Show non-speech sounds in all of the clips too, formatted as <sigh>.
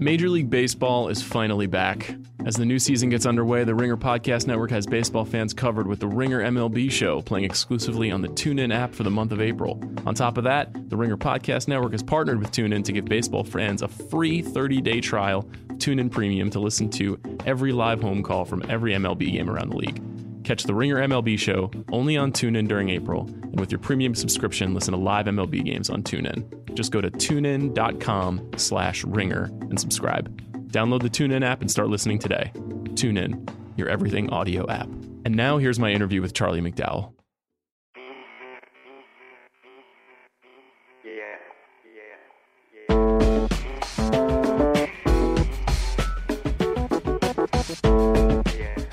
Major League Baseball is finally back. As the new season gets underway, the Ringer Podcast Network has baseball fans covered with the Ringer MLB show playing exclusively on the TuneIn app for the month of April. On top of that, the Ringer Podcast Network has partnered with TuneIn to give baseball fans a free 30-day trial of TuneIn Premium to listen to every live home call from every MLB game around the league. Catch the Ringer MLB show only on TuneIn during April, and with your premium subscription, listen to live MLB games on TuneIn. Just go to tunein.com slash ringer and subscribe. Download the TuneIn app and start listening today. TuneIn, your everything audio app. And now here's my interview with Charlie McDowell.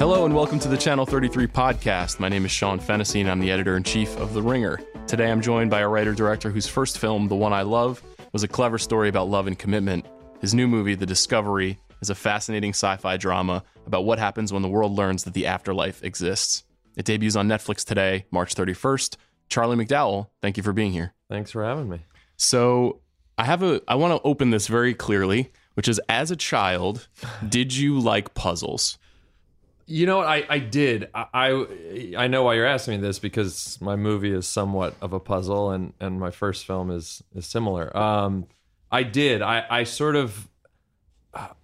Hello and welcome to the Channel 33 podcast. My name is Sean Fennessey and I'm the editor in chief of The Ringer. Today I'm joined by a writer director whose first film, The One I Love, was a clever story about love and commitment. His new movie, The Discovery, is a fascinating sci fi drama about what happens when the world learns that the afterlife exists. It debuts on Netflix today, March 31st. Charlie McDowell, thank you for being here. Thanks for having me. So, I have a I want to open this very clearly, which is as a child, <laughs> did you like puzzles? You know what? I, I did. I, I I know why you're asking me this because my movie is somewhat of a puzzle, and and my first film is is similar. Um, I did. I I sort of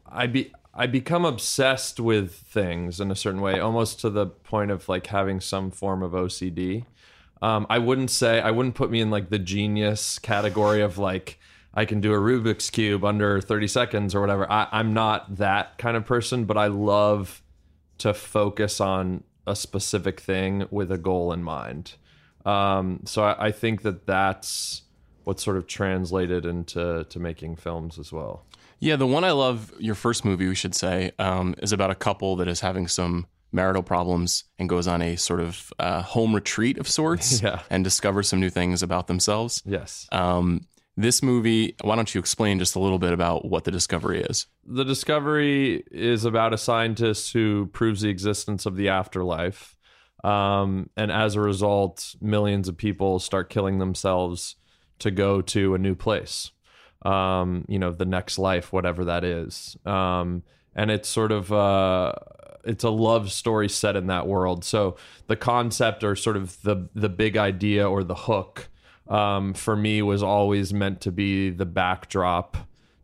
I be I become obsessed with things in a certain way, almost to the point of like having some form of OCD. Um, I wouldn't say I wouldn't put me in like the genius category of like I can do a Rubik's cube under 30 seconds or whatever. I, I'm not that kind of person, but I love to focus on a specific thing with a goal in mind. Um, so I, I think that that's what sort of translated into to making films as well. Yeah, the one I love, your first movie, we should say, um, is about a couple that is having some marital problems and goes on a sort of uh, home retreat of sorts <laughs> Yeah. and discovers some new things about themselves. Yes. Um, this movie, why don't you explain just a little bit about what the discovery is? the discovery is about a scientist who proves the existence of the afterlife um, and as a result millions of people start killing themselves to go to a new place um, you know the next life whatever that is um, and it's sort of uh, it's a love story set in that world so the concept or sort of the the big idea or the hook um, for me was always meant to be the backdrop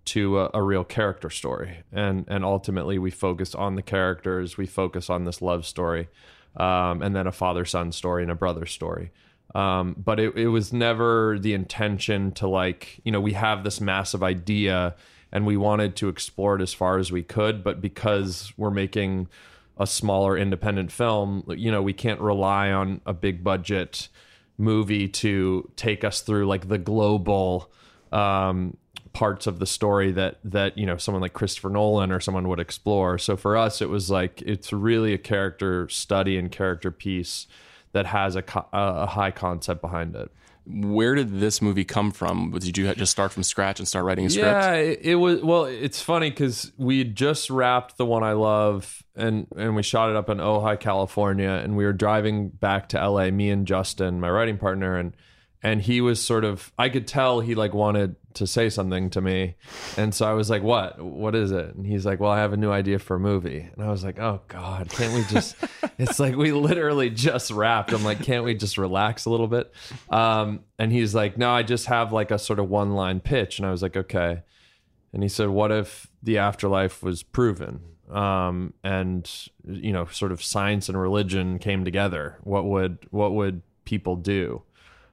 to a, a real character story. And and ultimately we focus on the characters we focus on this love story um, and then a father son story and a brother story. Um, but it, it was never the intention to like you know we have this massive idea and we wanted to explore it as far as we could but because we're making a smaller independent film you know we can't rely on a big budget movie to take us through like the global um, parts of the story that that you know someone like Christopher Nolan or someone would explore. So for us, it was like it's really a character study and character piece that has a co- a high concept behind it. Where did this movie come from? Did you just start from scratch and start writing a script? Yeah, it, it was. Well, it's funny because we had just wrapped the one I love, and and we shot it up in Ojai, California, and we were driving back to LA. Me and Justin, my writing partner, and and he was sort of. I could tell he like wanted to say something to me, and so I was like, "What? What is it?" And he's like, "Well, I have a new idea for a movie," and I was like, "Oh God, can't we just?" <laughs> it's like we literally just wrapped. I'm like, "Can't we just relax a little bit?" Um, and he's like, "No, I just have like a sort of one line pitch," and I was like, "Okay." And he said, "What if the afterlife was proven, um, and you know, sort of science and religion came together? What would what would people do?"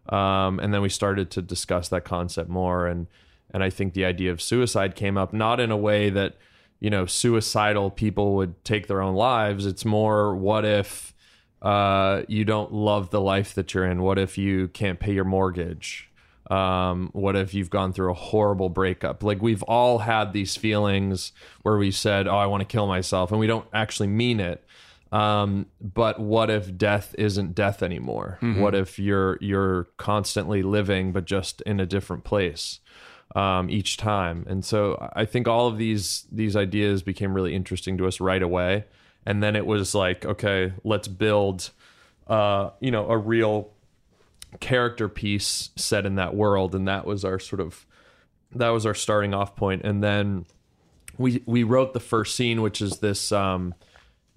Um, and then we started to discuss that concept more, and and I think the idea of suicide came up not in a way that you know suicidal people would take their own lives. It's more, what if uh, you don't love the life that you're in? What if you can't pay your mortgage? Um, what if you've gone through a horrible breakup? Like we've all had these feelings where we said, "Oh, I want to kill myself," and we don't actually mean it. Um, but what if death isn't death anymore? What if you're you're constantly living, but just in a different place um, each time? And so I think all of these these ideas became really interesting to us right away. And then it was like, okay, let's build, uh, you know, a real character piece set in that world and that was our sort of that was our starting off point and then we we wrote the first scene, which is this um,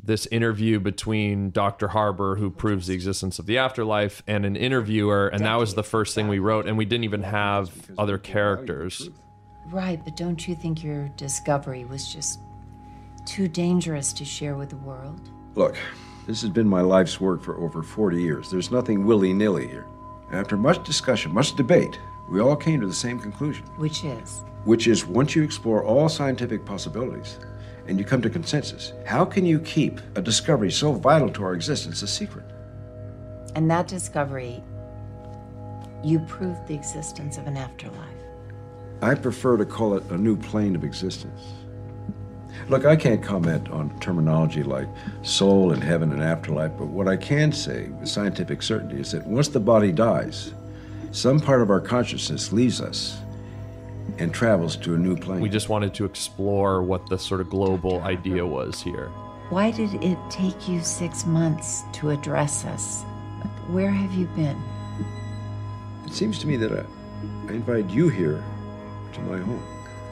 this interview between Dr. Harbor, who proves the existence of the afterlife, and an interviewer, and that was the first thing we wrote, and we didn't even have other characters. Right, but don't you think your discovery was just too dangerous to share with the world? Look, this has been my life's work for over 40 years. There's nothing willy nilly here. After much discussion, much debate, we all came to the same conclusion. Which is? Which is once you explore all scientific possibilities and you come to consensus, how can you keep a discovery so vital to our existence a secret? And that discovery, you proved the existence of an afterlife. I prefer to call it a new plane of existence. Look, I can't comment on terminology like soul and heaven and afterlife, but what I can say with scientific certainty is that once the body dies, some part of our consciousness leaves us and travels to a new plane. We just wanted to explore what the sort of global idea was here. Why did it take you six months to address us? Where have you been? It seems to me that I, I invited you here to my home.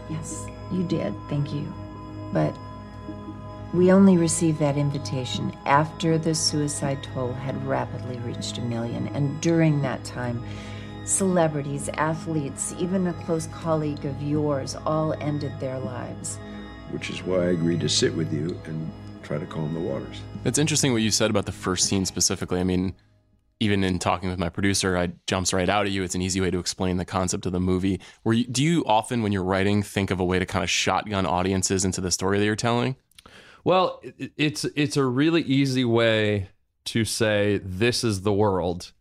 Yes, you did. Thank you. But we only received that invitation after the suicide toll had rapidly reached a million. And during that time, celebrities, athletes, even a close colleague of yours all ended their lives. Which is why I agreed to sit with you and try to calm the waters. It's interesting what you said about the first scene specifically. I mean, even in talking with my producer, I jumps right out at you. It's an easy way to explain the concept of the movie. Where you, do you often, when you're writing, think of a way to kind of shotgun audiences into the story that you're telling? Well, it's it's a really easy way to say this is the world,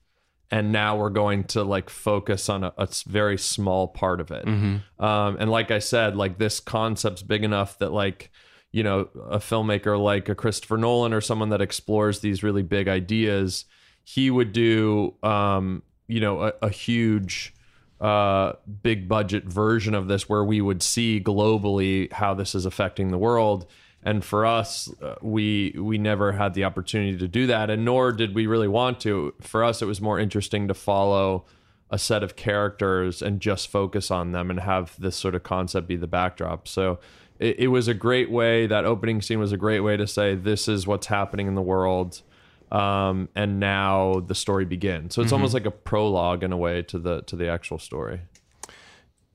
and now we're going to like focus on a, a very small part of it. Mm-hmm. Um, and like I said, like this concept's big enough that like you know a filmmaker like a Christopher Nolan or someone that explores these really big ideas he would do um, you know a, a huge uh, big budget version of this where we would see globally how this is affecting the world and for us uh, we we never had the opportunity to do that and nor did we really want to for us it was more interesting to follow a set of characters and just focus on them and have this sort of concept be the backdrop so it, it was a great way that opening scene was a great way to say this is what's happening in the world um, and now the story begins. So it's mm-hmm. almost like a prologue in a way to the to the actual story.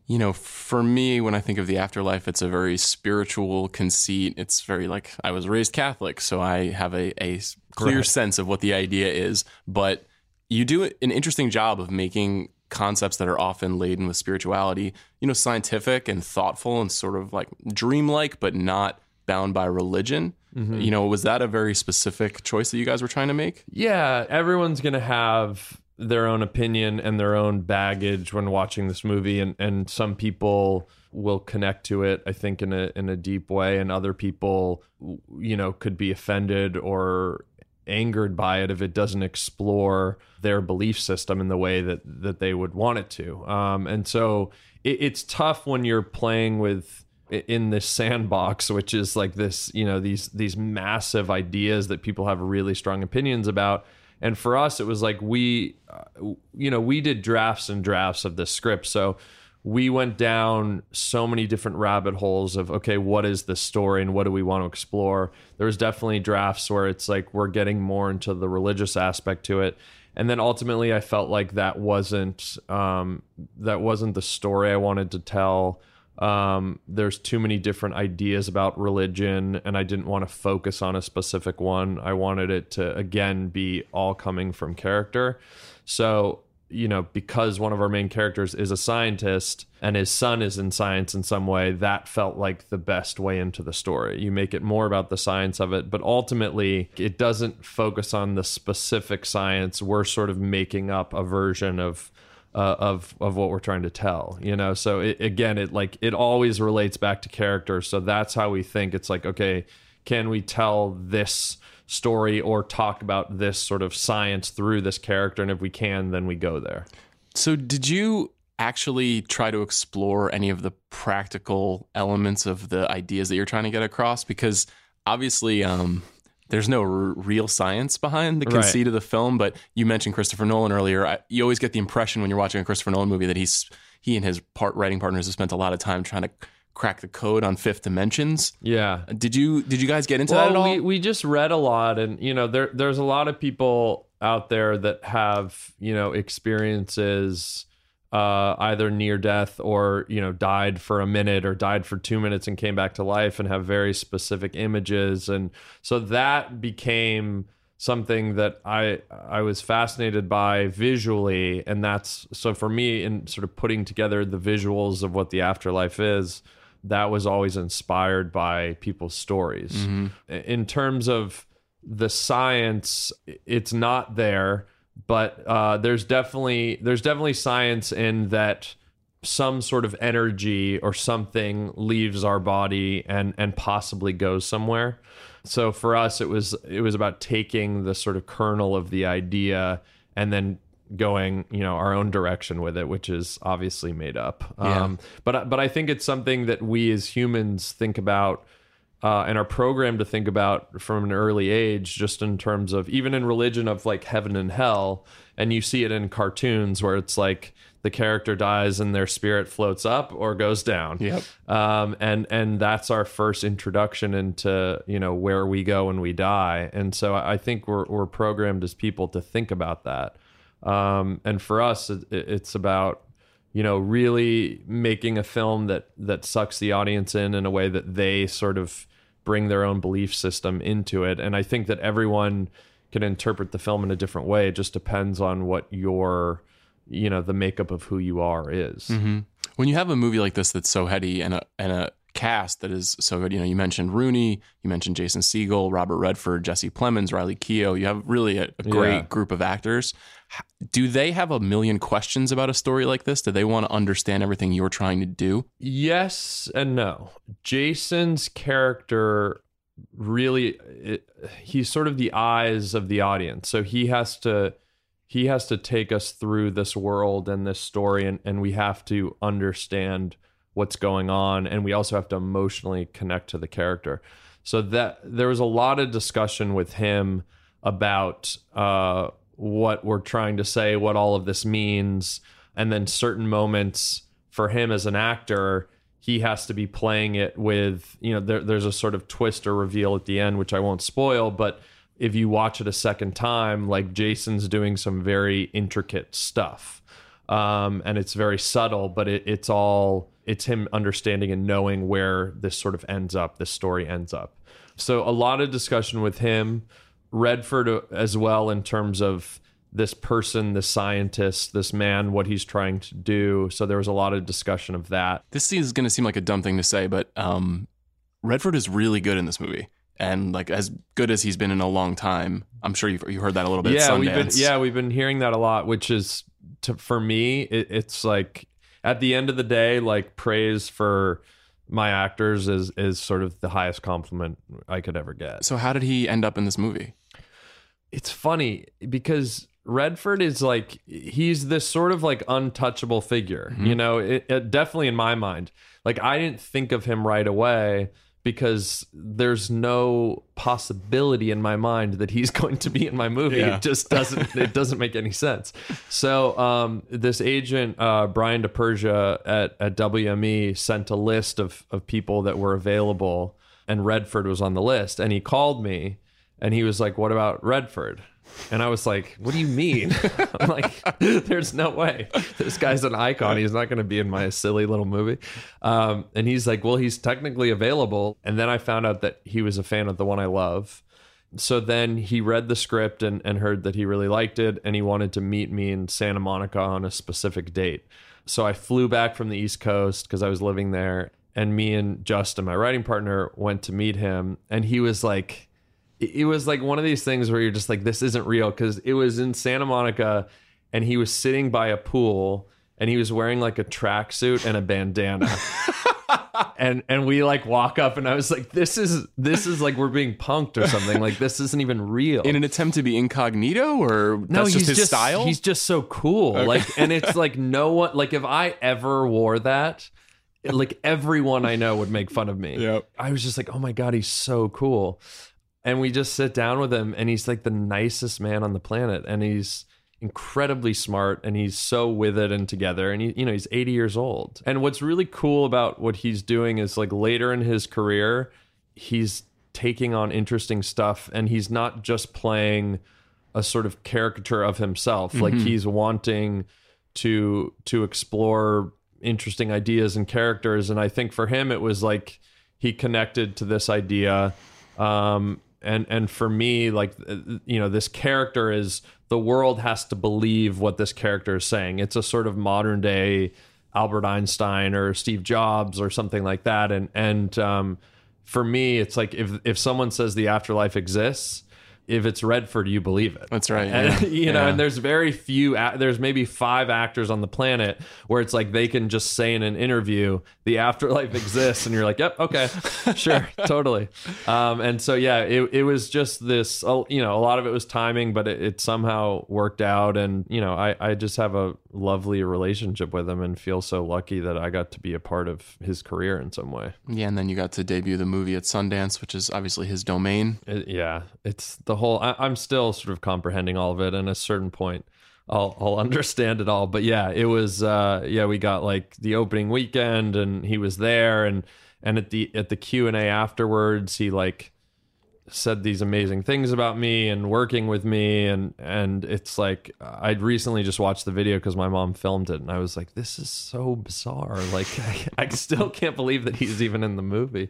You know, for me, when I think of the afterlife, it's a very spiritual conceit. It's very like I was raised Catholic, so I have a, a clear right. sense of what the idea is. But you do an interesting job of making concepts that are often laden with spirituality, you know, scientific and thoughtful and sort of like dreamlike, but not bound by religion. Mm-hmm. You know, was that a very specific choice that you guys were trying to make? Yeah, everyone's going to have their own opinion and their own baggage when watching this movie and and some people will connect to it I think in a in a deep way and other people you know could be offended or angered by it if it doesn't explore their belief system in the way that that they would want it to. Um, and so it, it's tough when you're playing with in this sandbox which is like this you know these these massive ideas that people have really strong opinions about and for us it was like we you know we did drafts and drafts of this script. So we went down so many different rabbit holes of okay what is the story and what do we want to explore? There was definitely drafts where it's like we're getting more into the religious aspect to it. And then ultimately i felt like that wasn't um, that wasn't the story i wanted to tell um, there's too many different ideas about religion, and I didn't want to focus on a specific one. I wanted it to, again, be all coming from character. So, you know, because one of our main characters is a scientist and his son is in science in some way, that felt like the best way into the story. You make it more about the science of it, but ultimately, it doesn't focus on the specific science. We're sort of making up a version of uh, of of what we're trying to tell you know? So it, again it like it always relates back to character. So that's how we think. It's like okay can we tell this story or talk about this sort of science through this character? And if we can then we go there. So did you actually try to explore any of the practical elements of the ideas that you're trying to get across? Because obviously um, there's no r- real science behind the conceit right. of the film. But you mentioned Christopher Nolan earlier. I, you always get the impression when you're watching a Christopher Nolan movie that he's he and his part writing partners have spent a lot of time trying to crack the code on fifth dimensions. Yeah. Uh, did you did you guys get into that at all? we, we just read a lot, and you know, there there's a lot of people out there that have you know experiences uh, either near death or you know died for a minute or died for two minutes and came back to life and have very specific images, and so that became something that I I was fascinated by visually, and that's so for me in sort of putting together the visuals of what the afterlife is that was always inspired by people's stories. In terms of the science, it's not there, but uh, there's definitely there's definitely science in that some sort of energy or something leaves our body and and possibly goes somewhere. So for us, it was it was about taking the sort of kernel of the idea and then going you know our own direction with it which is obviously made up Yeah. um but but i think it's something that we as humans think about uh, and are programmed to think about from an early age, just in terms of even in religion of like heaven and hell. And you see it in cartoons where it's like the character dies and their spirit floats up or goes down. Yep. Um, and and that's our first introduction into you know where we go when we die. And so I think we're we're programmed as people to think about that. Um, and for us, it, it's about you know really making a film that that sucks the audience in in a way that they sort of bring their own belief system into it and i think that everyone can interpret the film in a different way it just depends on what your you know the makeup of who you are is mm-hmm. when you have a movie like this that's so heady and a and a cast that is so good, you know, you mentioned Rooney, you mentioned Jason Segel, Robert Redford, Jesse Plemons, Riley Keough. You have really a, a great Yeah. group of actors. Do they have a million questions about a story like this? Do they want to understand everything you're trying to do? Yes and no. Jason's character really it, he's sort of the eyes of the audience. So he has to he has to take us through this world and this story and, and we have to understand what's going on and we also have to emotionally connect to the character. So that there was a lot of discussion with him about uh, what we're trying to say, what all of this means, and then certain moments for him as an actor, he has to be playing it with you know there, there's a sort of twist or reveal at the end, which I won't spoil, but if you watch it a second time, like Jason's doing some very intricate stuff, um, and it's very subtle, but it, it's all it's him understanding and knowing where this sort of ends up, this story ends up. So a lot of discussion with him, Redford uh, as well in terms of this person, this scientist, this man, what he's trying to do. So there was a lot of discussion of that. This is going to seem like a dumb thing to say, but um, Redford is really good in this movie. And like as good as he's been in a long time, I'm sure you've you heard that a little bit. yeah, we've been yeah we've been hearing that a lot, which is to, for me it, it's like at the end of the day, like praise for my actors is is sort of the highest compliment I could ever get. So how did he end up in this movie? It's funny because Redford is like he's this sort of like untouchable figure, you know. It, it definitely in my mind, like I didn't think of him right away because there's no possibility in my mind that he's <laughs> going to be in my movie. Yeah. It just doesn't. it <laughs> doesn't make any sense. So um, this agent uh, Brian DePersia at at WME sent a list of of people that were available, and Redford was on the list, and he called me and he was like, "What about Redford?" And I was like, "What do you mean?" <laughs> I'm like, <laughs> "There's no way. This guy's an icon. He's not going to be in my silly little movie." Um, and he's like, "Well, he's technically available." And then I found out that he was a fan of the one I love. So then he read the script and, and heard that he really liked it, and he wanted to meet me in Santa Monica on a specific date. So I flew back from the East Coast because I was living there, and me and Justin, my writing partner, went to meet him, and he was like it was like one of these things where you're just like this isn't real because it was in santa monica and he was sitting by a pool and he was wearing like a tracksuit and a bandana <laughs> and and we like walk up and i was like this is this is like we're being punked or something like this isn't even real In an attempt to be incognito, or no, he's just his style? He's just so cool. Like, and it's like no one. Like, if I ever wore that, like everyone I know would make fun of me. Yep. I was just like, oh my god, he's so cool. And we just sit down with him, and he's like the nicest man on the planet. And he's incredibly smart and he's so with it and together and he, you know he's 80 years old. And what's really cool about what he's doing is like later in his career he's taking on interesting stuff and he's not just playing a sort of caricature of himself. Like he's wanting to to explore interesting ideas and characters and i think for him it was like he connected to this idea. Um and and for me like uh, you know this character is the world has to believe what this character is saying. It's a sort of modern day albert einstein or steve jobs or something like that. And and um for me it's like if if someone says the afterlife exists if it's Redford, you believe it. That's right, And, yeah. <laughs> you know, Yeah. and there's very few. There's maybe five actors on the planet where it's like they can just say in an interview, "The afterlife exists," and you're like, "Yep, okay, <laughs> sure, totally." Um, and so yeah, it it was just this. You know, a lot of it was timing, but it, it somehow worked out. And you know, I I just have a lovely relationship with him and feel so lucky that I got to be a part of his career in some way. Yeah, and then you got to debut the movie at Sundance, which is obviously his domain. It- yeah, it's the whole. I, I'm still sort of comprehending all of it, and at a certain point, I'll I'll <laughs> understand it all. But yeah, it was. Uh, yeah, we got like the opening weekend, and he was there, and and at the at the Q and A afterwards, he like said these amazing things about me and working with me and and it's like I'd recently just watched the video because my mom filmed it and I was like this is so bizarre <laughs> like I, I still can't believe that he's even in the movie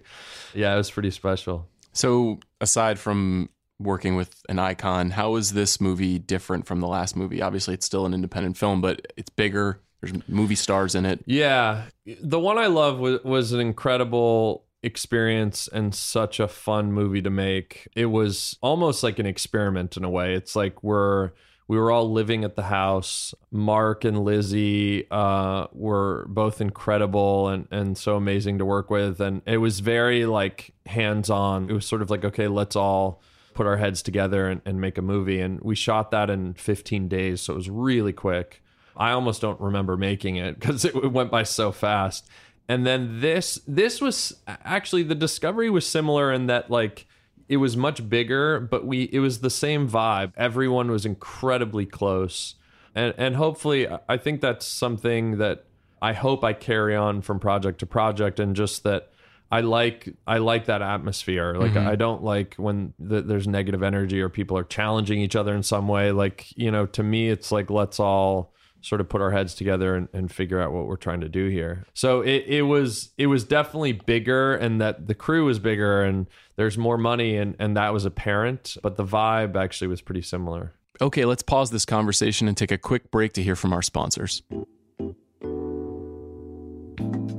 yeah it was pretty special So, aside from working with an icon, how is this movie different from the last movie? Obviously, it's still an independent film, but it's bigger. There's movie stars in it. Yeah, the one I love was was an incredible experience and such a fun movie to make. It was almost like an experiment in a way. It's like we're we were all living at the house. Mark and Lizzie uh, were both incredible and and so amazing to work with, and it was very like hands on. It was sort of like okay, let's all put our heads together and, and make a movie. And we shot that in 15 days, so it was really quick. I almost don't remember making it because it went by so fast. And then this this was actually the discovery was similar in that like it was much bigger, but we it was the same vibe. Everyone was incredibly close. And and hopefully I think that's something that I hope I carry on from project to project and just that I like I like that atmosphere. Like mm-hmm. I don't like when th- there's negative energy or people are challenging each other in some way. Like you know, to me, it's like let's all sort of put our heads together and, and figure out what we're trying to do here. So it, it was it was definitely bigger, and that the crew was bigger, and there's more money, and and that was apparent. But the vibe actually was pretty similar. Okay, let's pause this conversation and take a quick break to hear from our sponsors.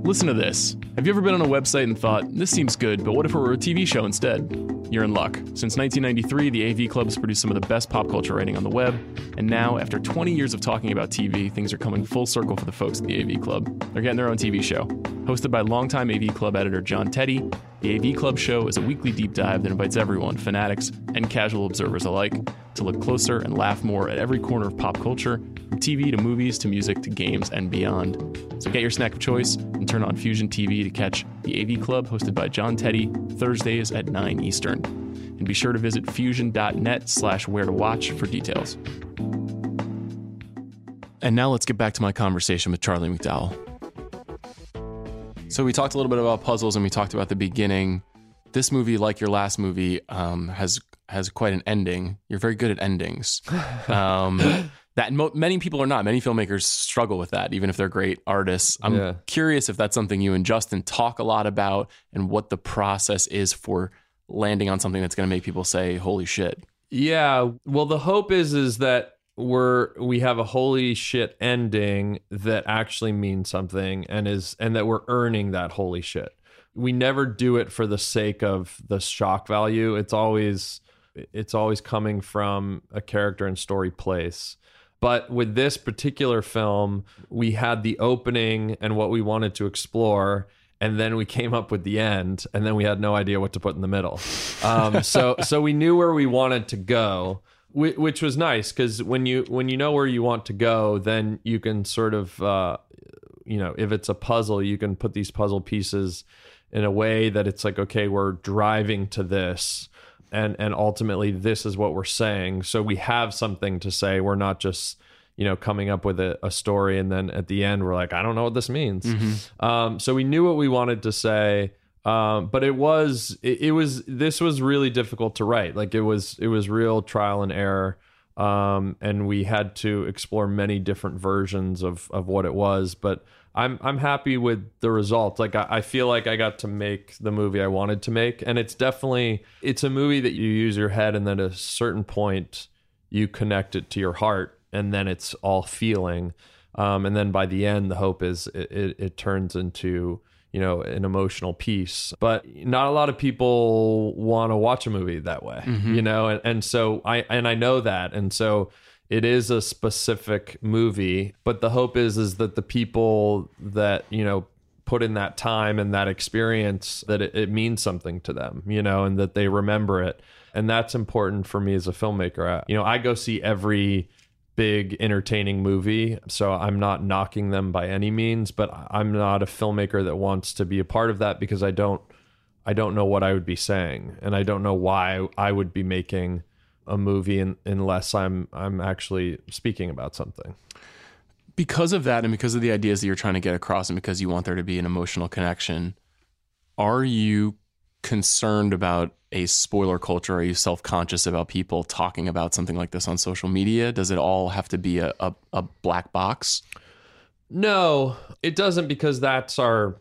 Listen to this. Have you ever been on a website and thought, this seems good, but what if it were a TV show instead? You're in luck. Since 1993, the AV Club has produced some of the best pop culture writing on the web, and now, after 20 years of talking about TV, things are coming full circle for the folks at the AV Club. They're getting their own TV show. Hosted by longtime AV Club editor John Teti, the AV Club show is a weekly deep dive that invites everyone, fanatics and casual observers alike, to look closer and laugh more at every corner of pop culture, from TV to movies to music to games and beyond. So get your snack of choice and turn on Fusion TV to catch the AV Club hosted by John Teti Thursdays at 9 Eastern. And be sure to visit fusion.net slash where to watch for details. And now let's get back to my conversation with Charlie McDowell. So we talked a little bit about puzzles and we talked about the beginning. This movie, like your last movie, um, has has quite an ending. You're very good at endings. <laughs> Um, that mo- many people are not. Many filmmakers struggle with that, even if they're great artists. I'm Yeah. curious if that's something you and Justin talk a lot about, and what the process is for landing on something that's going to make people say, "Holy shit!" Yeah. Well, the hope is is that we're we have a holy shit ending that actually means something and is and that we're earning that holy shit. We never do it for the sake of the shock value. It's always it's always coming from a character and story place. But with this particular film, we had the opening and what we wanted to explore, and then we came up with the end, and then we had no idea what to put in the middle. Um, so, so we knew where we wanted to go, which was nice because when you when you know where you want to go, then you can sort of, uh, you know, if it's a puzzle, you can put these puzzle pieces in a way that it's like, okay, we're driving to this and and ultimately this is what we're saying. So we have something to say. We're not just you know coming up with a, a story and then at the end we're like i don't know what this means. Um, so we knew what we wanted to say um, but it was it, it was this was really difficult to write. Like it was it was real trial and error. Um, and we had to explore many different versions of of what it was. But I'm I'm happy with the result. Like I, I feel like I got to make the movie I wanted to make, and it's definitely it's a movie that you use your head, and then at a certain point you connect it to your heart, and then it's all feeling, um, and then by the end the hope is it, it, it turns into you know an emotional piece. But not a lot of people want to watch a movie that way, mm-hmm. you know, and and so I and I know that, and so it is a specific movie but the hope is is that the people that you know put in that time and that experience that it, it means something to them you know and that they remember it. And that's important for me as a filmmaker. I, you know i go see every big entertaining movie so i'm not knocking them by any means but i'm not a filmmaker that wants to be a part of that because i don't i don't know what i would be saying and i don't know why i would be making a movie in, unless I'm I'm actually speaking about something. because of that and because of the ideas that you're trying to get across and because you want there to be an emotional connection are you concerned about a spoiler culture? Are you self-conscious about people talking about something like this on social media? Does it all have to be a, a, a black box? No, it doesn't because that's our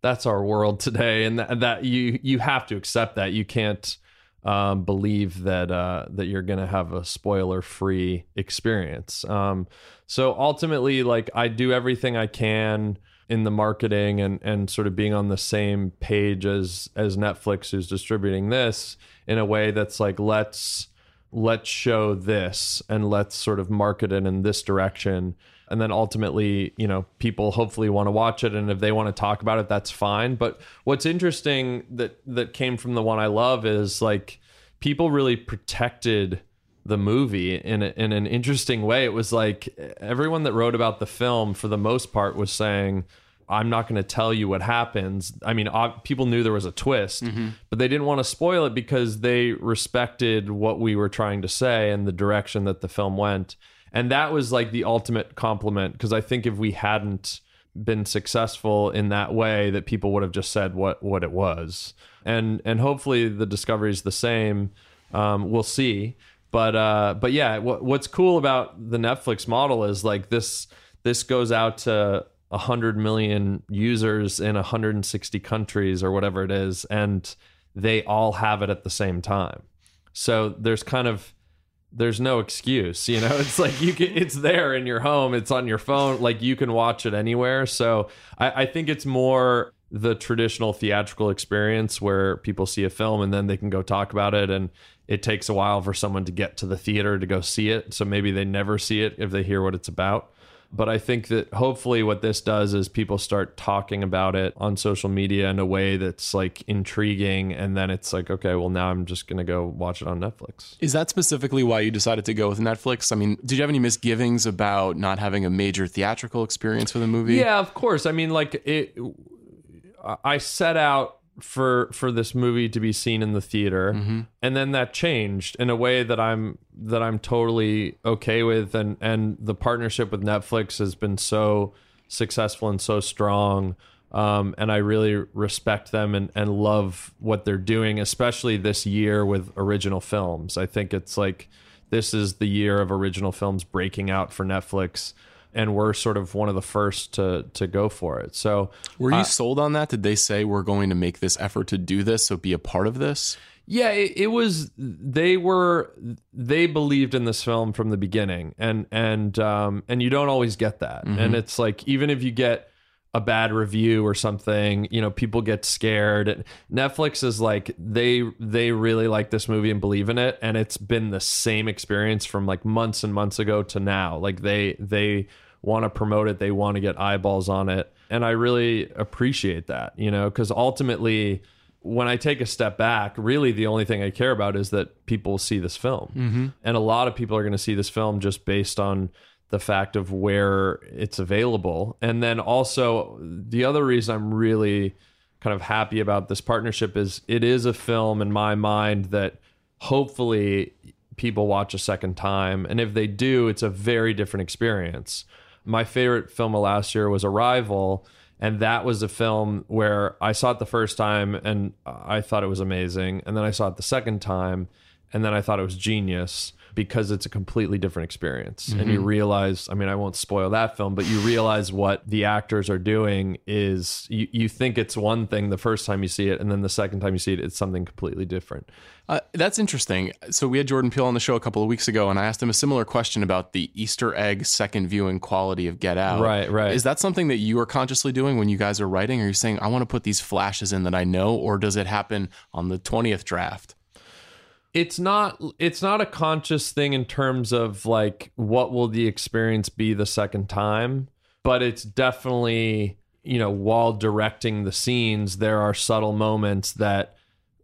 that's our world today, and that, that you you have to accept that. You can't um, believe that uh, that you're gonna have a spoiler free experience. Um, so ultimately, like I do everything I can in the marketing and and sort of being on the same page as as Netflix who's distributing this in a way that's like let's let's show this and let's sort of market it in this direction. And then ultimately you know people hopefully want to watch it. And if they want to talk about it that's fine. But what's interesting that that came from the one i love is like people really protected the movie in a, in an interesting way it was like everyone that wrote about the film for the most part was saying I'm not going to tell you what happens. I mean, ob- people knew there was a twist, but they didn't want to spoil it because they respected what we were trying to say and the direction that the film went. And that was like the ultimate compliment because I think if we hadn't been successful in that way that people would have just said what what it was. And and hopefully the discovery is the same. Um, we'll see. But uh, but yeah, what, what's cool about the Netflix model is like this this goes out to 100 million users in 160 countries or whatever it is and they all have it at the same time. So there's kind of there's no excuse you know? <laughs> It's like you can it's there in your home it's on your phone like you can watch it anywhere. So i, I think it's more the traditional theatrical experience where people see a film and then they can go talk about it and it takes a while for someone to get to the theater to go see it so maybe they never see it if they hear what it's about but I think that hopefully what this does is people start talking about it on social media in a way that's like intriguing. And then it's like, okay, well, now I'm just going to go watch it on Netflix. is that specifically why you decided to go with netflix i mean did you have any misgivings about not having a major theatrical experience for the movie Yeah, of course. I mean, like it, I set out for for this movie to be seen in the theater. And then that changed in a way that I'm that I'm totally okay with. And and the partnership with Netflix has been so successful and so strong. Um, and I really respect them and, and love what they're doing, especially this year with original films. I think it's like this is the year of original films breaking out for Netflix, and we're sort of one of the first to to go for it. So were you sold on that did they say we're going to make this effort to do this so be a part of this Yeah, it, it was. They were. They believed in this film from the beginning, and and um and you don't always get that. And it's like even if you get a bad review or something, you know, people get scared. Netflix is like they they really like this movie and believe in it, and it's been the same experience from like months and months ago to now. Like they they want to promote it, they want to get eyeballs on it, and I really appreciate that. You know, because ultimately when I take a step back, really the only thing I care about is that people see this film. Mm-hmm. And a lot of people are going to see this film just based on the fact of where it's available. And then also, the other reason I'm really kind of happy about this partnership is it is a film in my mind that hopefully people watch a second time. And if they do, it's a very different experience. My favorite film of last year was Arrival. And that was a film where I saw it the first time and I thought it was amazing. And then I saw it the second time and then I thought it was genius because it's a completely different experience. And you realize, I mean, I won't spoil that film, but you realize what the actors are doing is you, you think it's one thing the first time you see it, and then the second time you see it, it's something completely different. Uh, that's interesting. So we had Jordan Peele on the show a couple of weeks ago, and I asked him a similar question about the Easter egg second viewing quality of Get Out. Right, right. Is that something that you are consciously doing when you guys are writing? Are you saying I want to put these flashes in that I know, or does it happen on the twentieth draft? It's not it's not a conscious thing in terms of like what will the experience be the second time but it's definitely you know while directing the scenes there are subtle moments that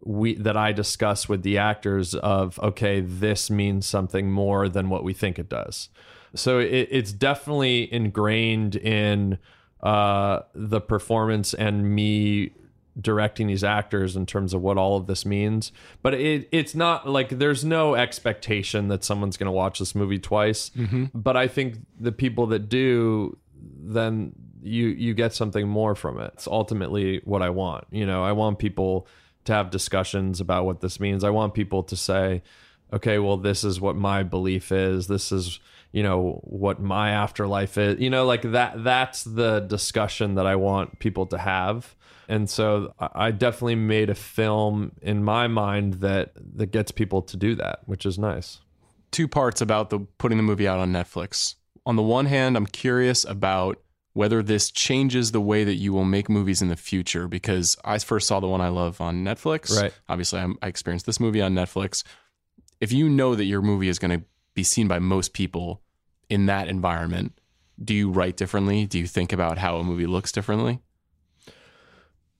we that I discuss with the actors of okay this means something more than what we think it does. So it, it's definitely ingrained in uh the performance and me directing these actors in terms of what all of this means. But it it's not like there's no expectation that someone's going to watch this movie twice. Mm-hmm. But I think the people that do, then you you get something more from it. It's ultimately what I want. You know, I want people to have discussions about what this means. I want people to say, okay, well, this is what my belief is. This is you know what my afterlife is you know like that that's the discussion that i want people to have and so i definitely made a film in my mind that that gets people to do that which is nice two parts about the putting the movie out on Netflix. On the one hand, I'm curious about whether this changes the way that you will make movies in the future because I first saw the one I love on Netflix. Right. Obviously, I'm, I experienced this movie on Netflix. If you know that your movie is going to be seen by most people in that environment, do you write differently? Do you think about how a movie looks differently?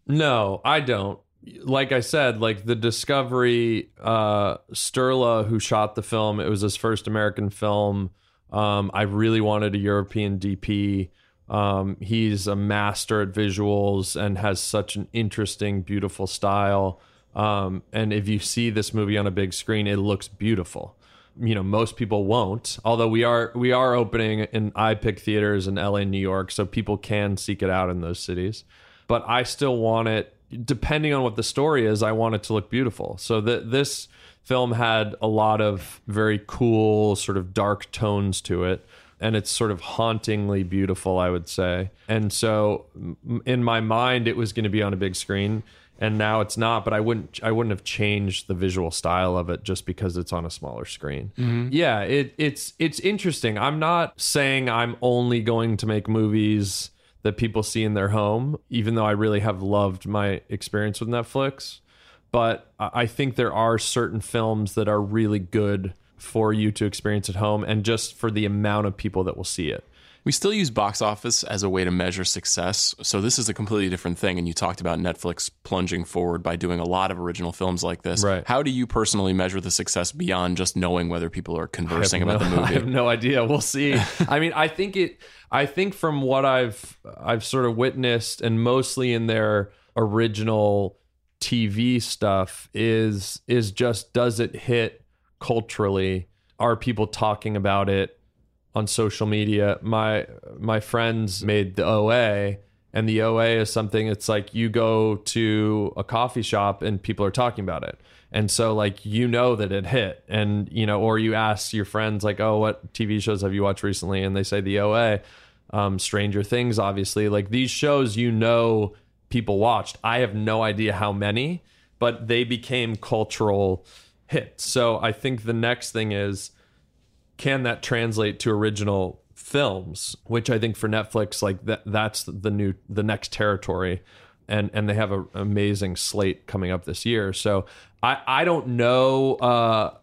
No, I don't. Like I said, like the Discovery, uh, Sturla, who shot the film, it was his first American film. Um, I really wanted a European DP. Um, he's a master at visuals and has such an interesting, beautiful style. Um, and if you see this movie on a big screen, it looks beautiful. You know, most people won't. Although we are we are opening in iPic theaters in LA, New York, so people can seek it out in those cities. But I still want it depending on what the story is, I want it to look beautiful. So that this film had a lot of very cool, sort of dark tones to it. And it's sort of hauntingly beautiful, I would say. And so, in my mind, it was going to be on a big screen, and now it's not. But I wouldn't, I wouldn't have changed the visual style of it just because it's on a smaller screen. Mm-hmm. Yeah, it, it's it's interesting. I'm not saying I'm only going to make movies that people see in their home, even though I really have loved my experience with Netflix. But I I think there are certain films that are really good for you to experience at home and just for the amount of people that will see it. We still use box office as a way to measure success. So this is a completely different thing. And you talked about Netflix plunging forward by doing a lot of original films like this. Right. How do you personally measure the success beyond just knowing whether people are conversing about no- the movie? <laughs> I have no idea. We'll see. <laughs> I mean, I think it. I think from what I've I've sort of witnessed, and mostly in their original TV stuff, is is just does it hit culturally? Are people talking about it on social media? My my friends made the OA. And the OA is something it's like you go to a coffee shop and people are talking about it. And so like you know that it hit and you know or you ask your friends like, "Oh, what TV shows have you watched recently?" and they say the OA, um Stranger Things obviously. Like these shows you know people watched. I have no idea how many, but they became cultural hits. So I think the next thing is can that translate to original films which i think for netflix like that that's the new the next territory. And and they have an amazing slate coming up this year. So i i don't know uh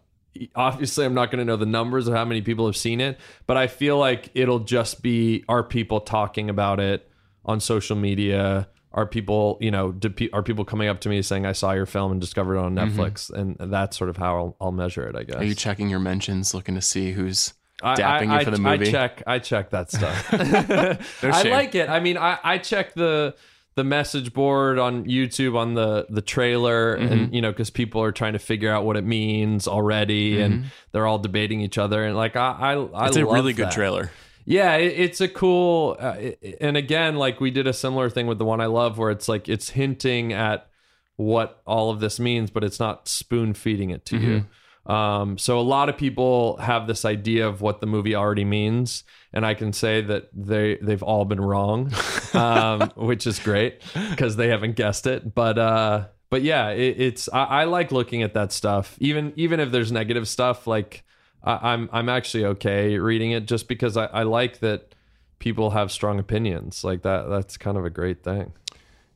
obviously i'm not going to know the numbers of how many people have seen it but i feel like it'll just be our people talking about it on social media are people you know pe- are people coming up to me saying i saw your film and discovered it on netflix and that's sort of how I'll, I'll measure it i guess Are you checking your mentions, looking to see who's I- dapping I, you for the movie? I check. I check that stuff. <laughs> <laughs> I shame. like it. I mean, I, I check the the message board on YouTube on the the trailer, Mm-hmm. and you know, because people are trying to figure out what it means already, and they're all debating each other, and like I, I, I Mm-hmm. It's a really good that. trailer. Yeah, it, it's a cool, uh, it- and again, like we did a similar thing with the one I love, where it's like it's hinting at what all of this means, but it's not spoon feeding it to you. Um, so a lot of people have this idea of what the movie already means, and I can say that they they've all been wrong, <laughs> um, which is great because they haven't guessed it. But uh, but yeah, it, it's I, I like looking at that stuff, even even if there's negative stuff. Like I, I'm I'm actually okay reading it just because I, I like that people have strong opinions like that. That's kind of a great thing.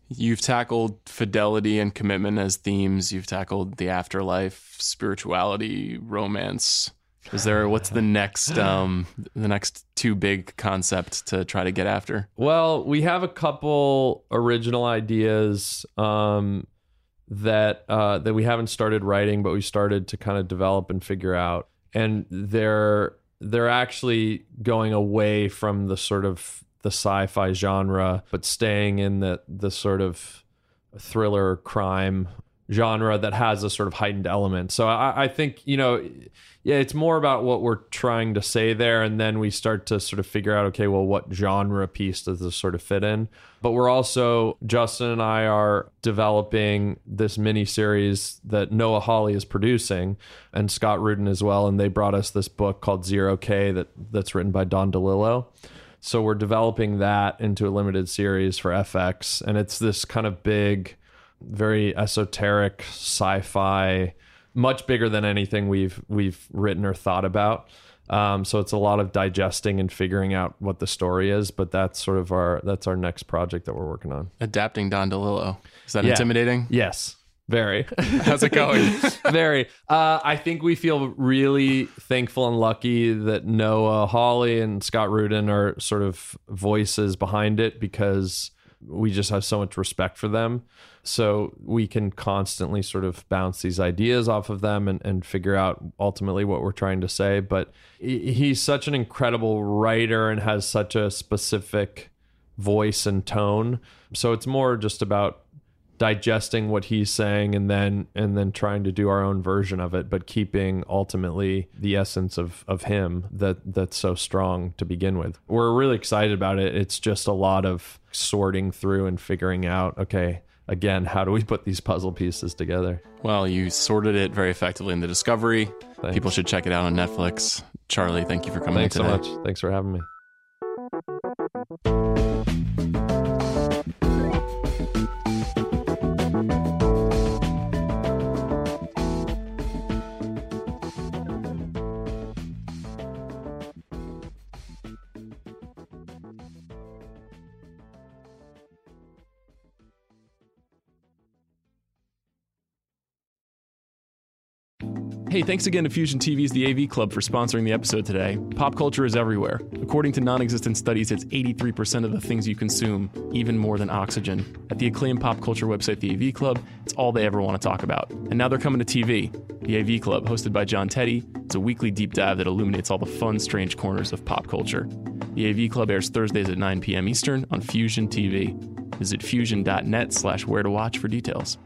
You've tackled fidelity and commitment as themes. You've tackled the afterlife, spirituality, romance. Is there what's the next <laughs> um the next two big concepts to try to get after? Well, we have a couple original ideas um, that uh, that we haven't started writing, but we started to kind of develop and figure out, and they're they're actually going away from the sort of the sci-fi genre, but staying in the the sort of thriller crime genre that has a sort of heightened element. So I, I think you know, yeah, it's more about what we're trying to say there, and then we start to sort of figure out, okay, well, what genre piece does this sort of fit in? But we're also Justin and I are developing this mini series that Noah Hawley is producing, and Scott Rudin as well, and they brought us this book called Zero K that that's written by Don DeLillo. So we're developing that into a limited series for FX, and it's this kind of big, very esoteric sci-fi, much bigger than anything we've we've written or thought about. Um, so it's a lot of digesting and figuring out what the story is. But that's sort of our that's our next project that we're working on. Adapting Don DeLillo. Is that Yeah. intimidating? Yes, very. <laughs> How's it going? <laughs> Very. Uh, I think we feel really thankful and lucky that Noah Hawley and Scott Rudin are sort of voices behind it because we just have so much respect for them. So we can constantly sort of bounce these ideas off of them and, and figure out ultimately what we're trying to say. But he's such an incredible writer and has such a specific voice and tone. So it's more just about digesting what he's saying and then and then trying to do our own version of it but keeping ultimately the essence of of him that that's so strong to begin with we're really excited about it it's just a lot of sorting through and figuring out okay again how do we put these puzzle pieces together well, you sorted it very effectively in the Discovery. Thanks. People should check it out on Netflix. Charlie, thank you for coming thanks so much thanks for having me thanks again to Fusion TV's The AV Club for sponsoring the episode today. Pop culture is everywhere. According to non existent studies, it's 83% of the things you consume, even more than oxygen. At the acclaimed pop culture website, The AV Club, it's all they ever want to talk about. And now they're coming to TV. The AV Club, hosted by John Teti, it's a weekly deep dive that illuminates all the fun, strange corners of pop culture. The AV Club airs Thursdays at 9 p.m. Eastern on Fusion TV. Visit fusion.net slash where to watch for details.